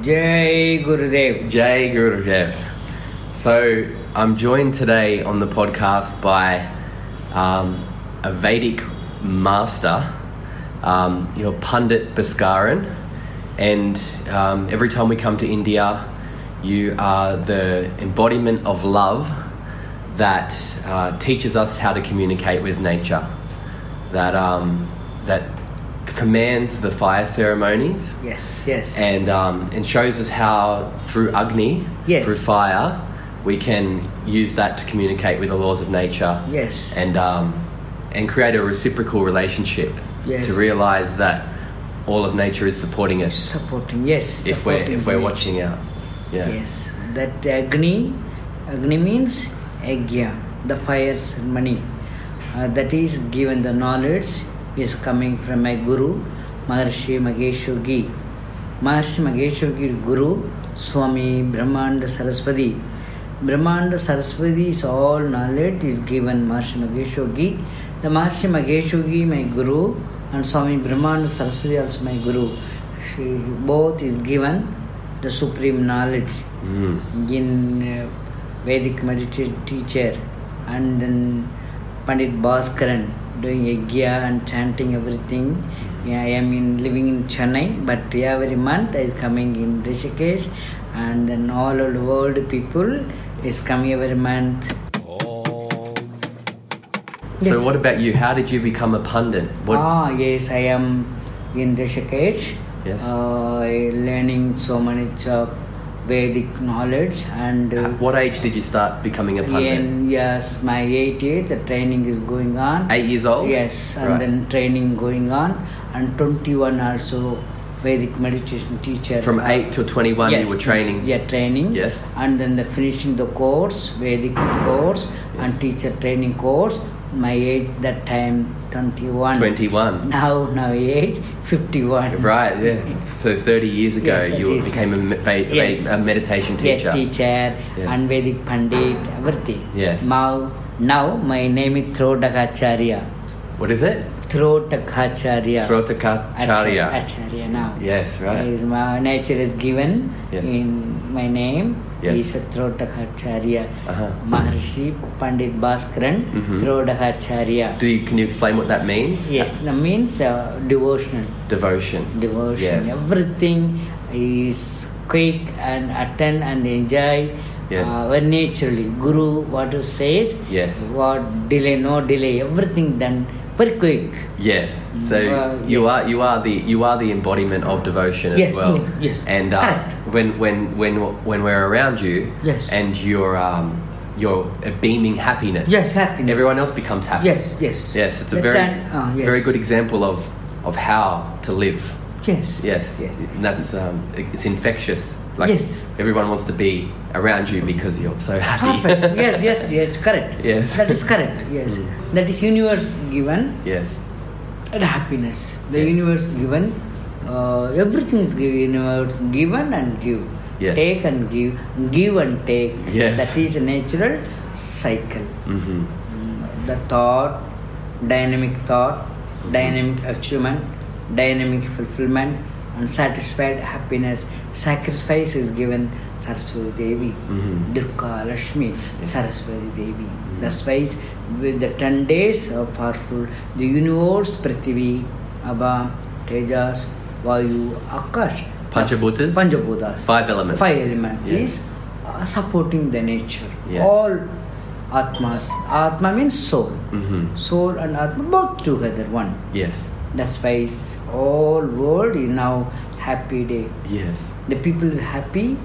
Jai Gurudev. Jay Gurudev. So I'm joined today on the podcast by um, a Vedic master, um, your Pandit Bhaskaran, and um, every time we come to India, you are the embodiment of love that uh, teaches us how to communicate with nature, that um, that commands the fire ceremonies Yes, yes. and um, and shows us how through Agni, Yes. through fire, we can use that to communicate with the laws of nature yes. and um, and create a reciprocal relationship Yes. to realize that all of nature is supporting us supporting. Yes. if we're if we're watching out. Yeah. Yes. That Agni, Agni means Agya, the fire ceremony. Uh, that is given the knowledge is coming from my Guru, Maharshi Mahesh Yogi. Maharshi Mahesh Yogi Guru, Swami Brahmanda Saraswati. Brahmanda Saraswati is all knowledge is given Maharshi Mahesh Yogi. The Maharshi Mahesh Yogi, my Guru, and Swami Brahmanda Saraswati also my Guru. She, both is given the supreme knowledge Mm. in uh, Vedic meditation teacher and then Pandit Bhaskaran doing yagya and chanting everything. Yeah, I am in living in Chennai, but every month I is coming in Rishikesh, and then all over the world people is coming every month. Yes. So what about you? How did you become a pundit? What? Ah, yes, I am in Rishikesh. Yes. Uh, learning so much of Vedic knowledge and. Uh, what age did you start becoming a pundit? in, yes, my eight years, the training is going on. Eight years old. Yes, and Right. then training going on, and 21 also Vedic meditation teacher. From eight till twenty-one, Yes, you were training. Yeah, training. Yes. And then the finishing the course, Vedic course, Yes. and teacher training course. My age that time 21. Twenty-one. No, no, age 51. Right, yeah. So 30 years ago, Yes, you became a, Yes. a meditation teacher. Yes, teacher, Yes. and Vedic Pandit, everything. Yes. Now, now my name is Trotakacharya. What is it? Trotakacharya. Trotakacharya. Acharya now. Yes, right. Is my nature is given Yes. in my name. Yes. Is a Trotakacharya. Uh-huh. Maharshi Pandit Bhaskaran Mhm. Do you, can you explain what that means? Yes, that means uh, devotional. Devotion. Devotion. Yes. Everything is quick and attend and enjoy. Yes. Uh, very naturally. Guru what he says. Yes. What delay, no delay. Everything done very quick. Yes. So Well, you yes. are you are the you are the embodiment of devotion as Yes, well. good, yes. And uh, Correct. when when when when we're around you, Yes. and you're um, you're uh, beaming happiness. Yes, happiness. Everyone else becomes happy. Yes, yes. Yes, it's a That very time- ah, yes. very good example of of how to live. Yes. Yes, Yes. and that's um, it's infectious. Like Yes. everyone wants to be around you because you're so happy. Perfect. yes, yes, yes. Correct. Yes. That is correct. Yes. Mm. That is universe given yes, and happiness. The Yeah. universe given. Uh, everything is given. Universe given and give. Yes. Take and give. Give and take. Yes. That is a natural cycle. hmm Mm, the thought, dynamic thought, dynamic achievement, dynamic fulfillment, and satisfied happiness. Sacrifice is given Saraswati Devi, Mhm. Durga Lakshmi, Saraswati Devi. That's why it's with the ten days of powerful, the universe, Prithvi, Abha, Tejas, Vayu, Akash. Panchabhutas? Panchabhutas. Five elements. Five elements Yes. is uh, supporting the nature. Yes. All Atmas. Atma means soul. hmm Soul and Atma both together one. Yes, That's why it's- all world is now happy day. yes, The people is happy,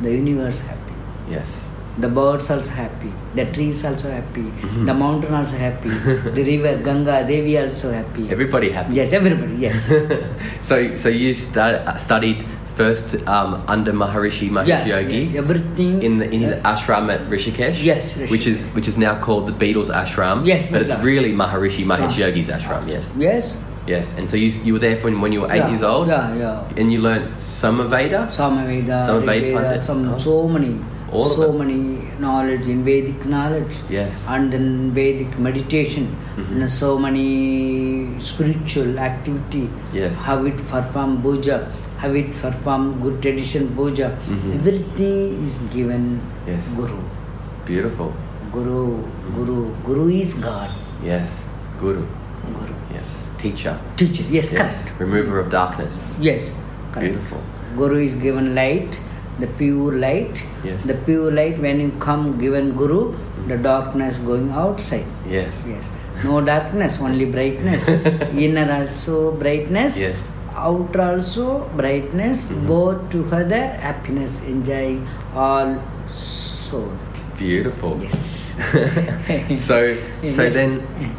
the universe happy. yes. The birds also happy, the trees also happy, Mhm. the mountain also happy, the river Ganga Devi also happy. Everybody happy. Yes, everybody. Yes. so, so you stud, studied first um, under Maharishi Mahesh yes, Yogi yes, everything in the, in his uh, ashram at Rishikesh. Yes, which is which is now called the Beatles ashram. Yes, but it's really Maharishi Mahesh Ah. Yogi's ashram. Yes, Yes. Yes. And so you you were there when when you were eight yeah, years old. Yeah, yeah. And you learned Samaveda. Samaveda, Samaveda Rigveda, Pandit. some Oh. so many, All so many knowledge in Vedic knowledge. Yes. And then Vedic meditation, Mhm. and so many spiritual activity. Yes. How it perform puja, how it perform good tradition puja. Mhm. Everything is given Yes. Guru. Beautiful. Guru, Guru, Guru is God. Yes. Guru. Guru. Teacher. Teacher. Yes, Yes. correct. Remover of darkness. Yes, correct. Beautiful. Guru is given light, the pure light. Yes. The pure light, when you come given Guru, the darkness going outside. Yes. Yes. No darkness, only brightness. Inner also brightness. Yes. Outer also brightness. Mhm. Both together, happiness, enjoy all soul. Beautiful. Yes. so so Yes. then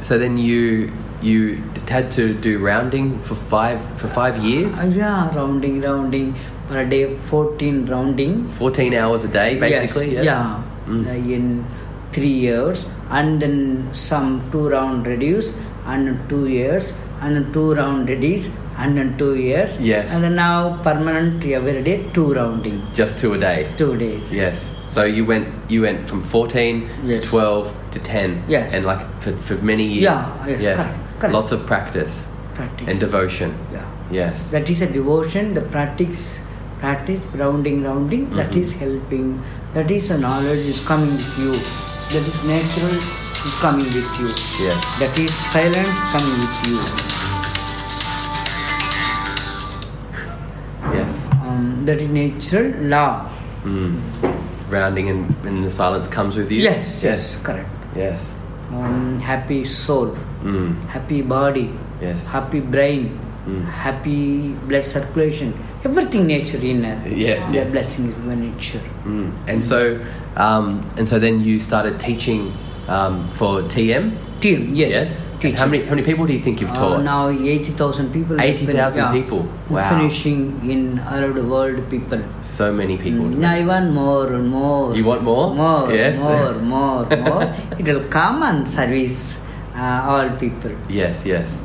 so then you you had to do rounding for five for five years, Uh, yeah, rounding, rounding per day, 14 rounding. fourteen hours a day, basically. Yes. Yeah, Mm. uh, in three years, and then some two round reduce, and two years, and two round reduce, and then two years. Yes. And then now permanent every day two rounding, Just two a day. two days. Yes. So you went you went from fourteen Yes. to twelve to ten. Yes. And like for, for many years. Yeah, yes, correct, correct. Lots of practice Practice. and devotion. yeah. Yes. That is a devotion. The practice, practice rounding, rounding. That Mhm. is helping. That is a knowledge is coming with you. That is natural is coming with you. Yes. That is silence coming with you. Yes. Um, that is natural law. Mm. Rounding and, and the silence comes with you. Yes, yes, correct. Yes. Um, happy soul, Mm. happy body, Yes. happy brain, Mm. happy blood circulation. Everything nature in inner. Yes, The yes. blessing is by nature. Mm. And so, um, and so then you started teaching um, for TM. Team, yes. Yes. And how many how many people do you think you've Uh, taught? now 80,000 people. 80,000 Yeah. people. Wow. Finishing in around the world people. So many people. Mm, I want more and more. You want more? More, Yes. more, more, more. It will come and service uh, all people. Yes. Yes.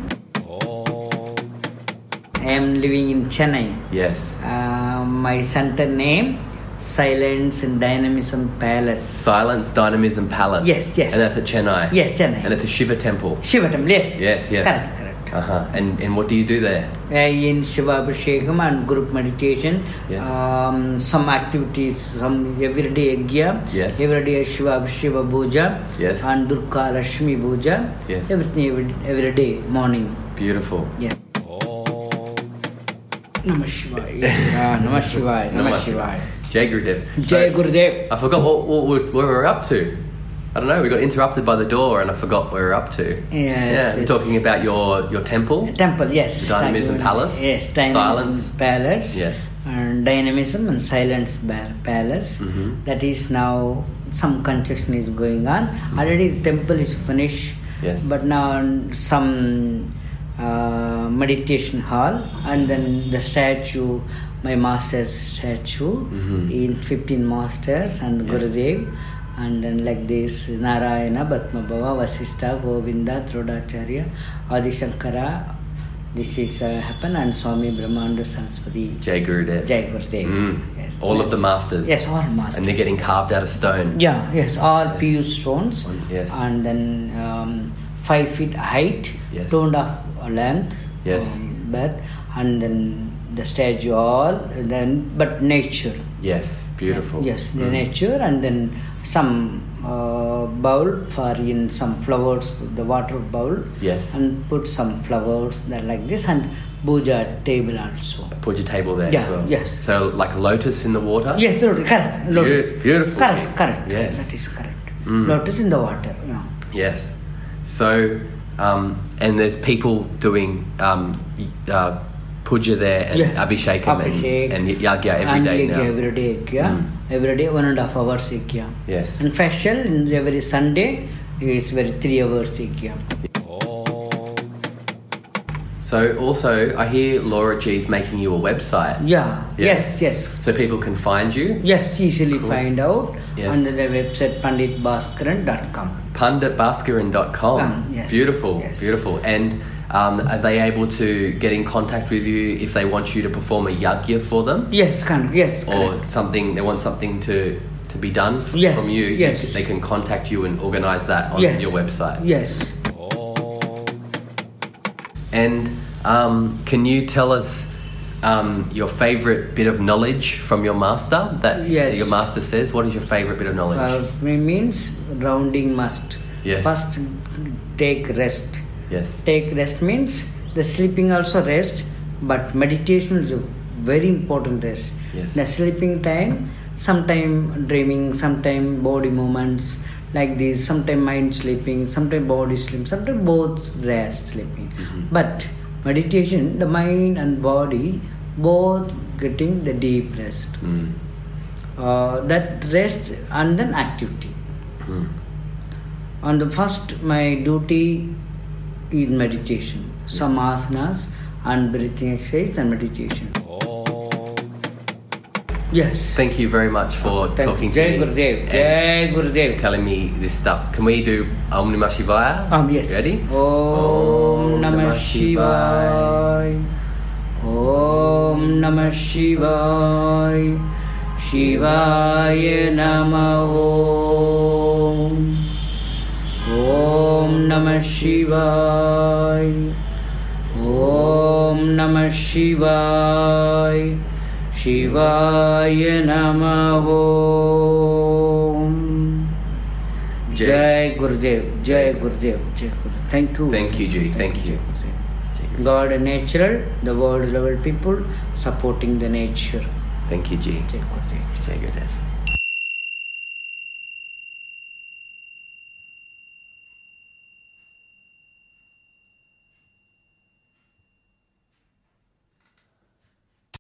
I am living in Chennai. Yes. Uh, my center name, Silence and Dynamism Palace. Silence, Dynamism Palace. Yes, yes. And that's at Chennai. Yes, Chennai. And it's a Shiva temple. Shiva temple, yes. Yes, yes. Correct, correct. Uh huh. And and what do you do there? Uh, in Shiva Abhishekam and group meditation, Yes. um, some activities, some everyday yajna, Yes. everyday Shiva Shiva puja, Yes. and Durga Lakshmi puja, Yes. everything every, every day morning. Beautiful. Yeah. Namah Shivaya. Ah, Namah Shivaya. Namah Namah Shivaya. Jai Gurudev. So, Gurudev. I forgot what, what, what we were up to. I don't know. We got interrupted by the door, and I forgot what we were up to. Yes, Yeah, we're yes. talking about your your temple. Temple, yes. Dynamism Temple, Palace? Yes, Dynamism Silence? Palace. Yes. And Dynamism and Silence Palace. Mhm. That is now some construction is going on. Already the temple is finished. Yes. But now some uh, meditation hall and then the statue, my master's statue Mhm. in 15 masters and Yes. Gurudev. And then like this, Narayana, Padmabhava, Vasistha, Govinda, Trodacharya, Adi Shankara. This is uh, happen and Swami Brahmanda Saraswati. Jai Gurudev. Jai Gurudev. Mm. Yes. All of the masters. Yes, all masters. And they're getting carved out of stone. Yeah, yes, all Yes. PU stones. Yes. And then um, five feet height, Yes. two and a half length. Yes. Um, but and then the statue all then but nature. Yes. Beautiful. Yes, the Mm. nature and then some uh, bowl for in some flowers, the water bowl. Yes. And put some flowers that like this and puja table also. Put your table there Yeah, as well. yes. So like lotus in the water. Yes, correct. Lotus. Beau- beautiful. Correct, correct. Yes. That is correct. Mm. Lotus in the water. Yeah. Yes. So, um, and there's people doing um, uh, puja there and Yes. abhishekam Abhishek. and, and yagya every and day now. every day yajna. Mm. Every day one and a half hours yajna. Yes. And in every Sunday is very three hours yajna. So also, I hear Laura G is making you a website. Yeah. Yes. Yes. Yes. So people can find you. Yes. Easily Cool. find out Yes. on the website panditbhaskaran.com. Panditbhaskaran.com. Um, yes. Beautiful, Yes. beautiful. And um, are they able to get in contact with you if they want you to perform a yagya for them? Yes. Correct. Yes. Or Correct. something, they want something to, to be done f- Yes, from you, you yes. c- they can contact you and organize that on Yes. your website. Yes. And um, can you tell us um, your favorite bit of knowledge from your master that Yes. your master says? What is your favorite bit of knowledge? Uh, means rounding must. Yes. First, take rest. Yes. Take rest means the sleeping also rest, but meditation is a very important rest. Yes. The sleeping time, sometime dreaming, sometime body movements like this, sometime mind sleeping, sometime body sleeping, sometime both rare sleeping. Mhm. But meditation, the mind and body both getting the deep rest. Mm. Uh, that rest and then activity. Mm. On the first, my duty is meditation, some asanas and breathing exercise and meditation. Oh. Yes. Thank you very much for Thank talking to me. Jai Gurudev. Telling me this stuff. Can we do Om Namah Shivaya? Um, yes. Ready? Om Namah Shivaya. Om Namah Shivaya. Shivaya Namah Shivaya. Om Namah Shivaya. Shivaya Namah Om. Jai Gurudev, Jai Gurudev, Jai Gurudev. Thank you. Thank you, Ji. Thank you. God and natural, the world level people supporting the nature. Thank you, Ji. Jai Gurudev. Jai Gurudev.